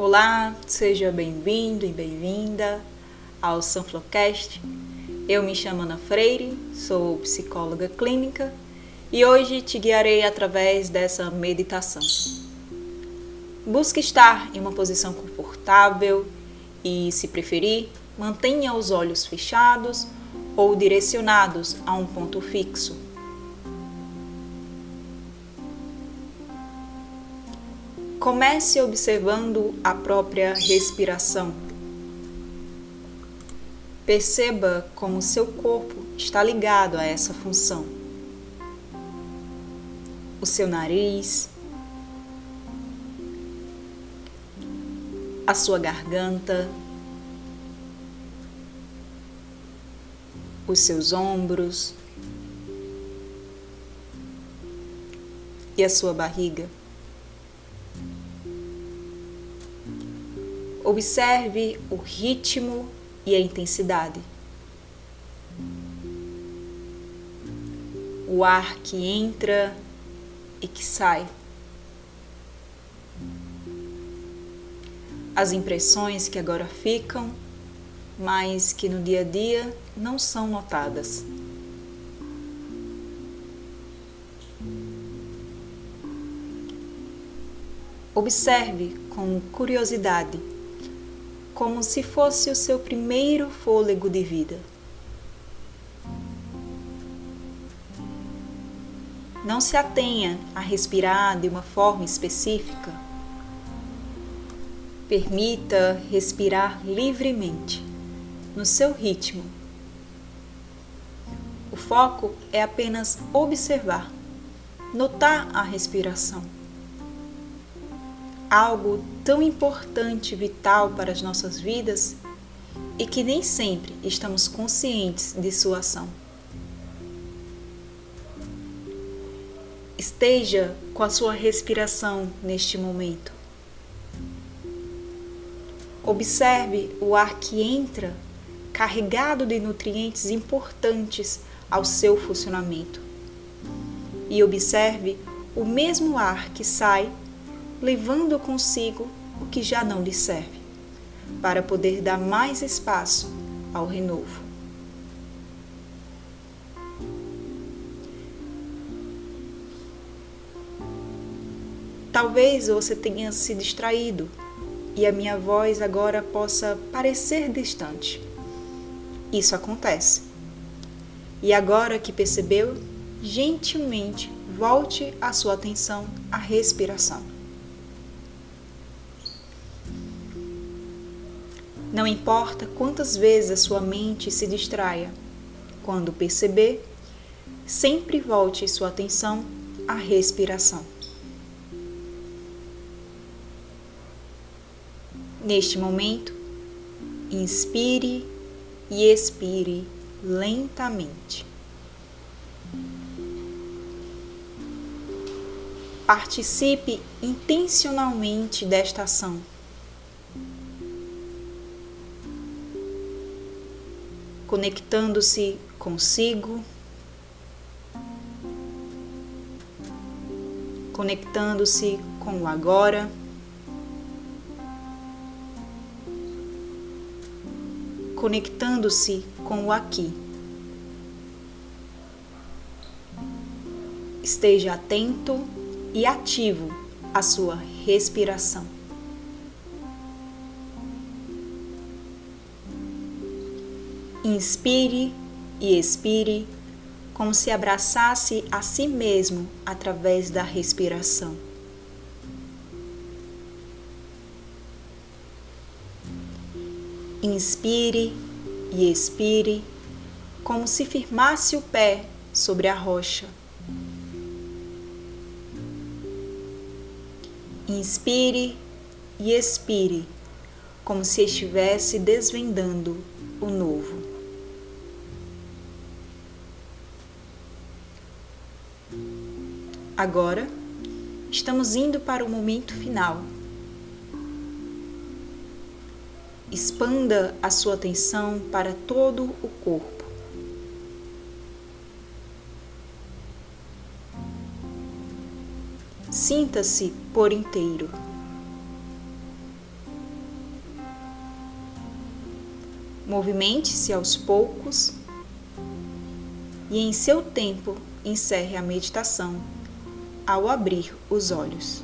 Olá, seja bem-vindo e bem-vinda ao Sunflowcast. Eu me chamo Ana Freire, sou psicóloga clínica e hoje te guiarei através dessa meditação. Busque estar em uma posição confortável e, se preferir, mantenha os olhos fechados ou direcionados a um ponto fixo. Comece observando a própria respiração. Perceba como seu corpo está ligado a essa função. O seu nariz, a sua garganta, os seus ombros e a sua barriga. Observe o ritmo e a intensidade. O ar que entra e que sai. As impressões que agora ficam, mas que no dia a dia não são notadas. Observe com curiosidade como se fosse o seu primeiro fôlego de vida. Não se atenha a respirar de uma forma específica. Permita respirar livremente, no seu ritmo. O foco é apenas observar, notar a respiração algo tão importante vital para as nossas vidas e que nem sempre estamos conscientes de sua ação. Esteja com a sua respiração neste momento. Observe o ar que entra carregado de nutrientes importantes ao seu funcionamento. E observe o mesmo ar que sai levando consigo o que já não lhe serve, para poder dar mais espaço ao renovo. Talvez você tenha se distraído e a minha voz agora possa parecer distante. Isso acontece. E agora que percebeu, gentilmente volte a sua atenção à respiração. Não importa quantas vezes a sua mente se distraia, quando perceber, sempre volte sua atenção à respiração. Neste momento, inspire e expire lentamente. Participe intencionalmente desta ação conectando-se consigo, conectando-se com o agora. Conectando-se com o aqui. Esteja atento e ativo à sua respiração. Inspire e expire como se abraçasse a si mesmo através da respiração. Inspire e expire como se firmasse o pé sobre a rocha. Inspire e expire como se estivesse desvendando o novo. agora, estamos indo para o momento final. Expanda a sua atenção para todo o corpo. Sinta-se por inteiro. Movimente-se aos poucos e, em seu tempo, encerre a meditação ao abrir os olhos.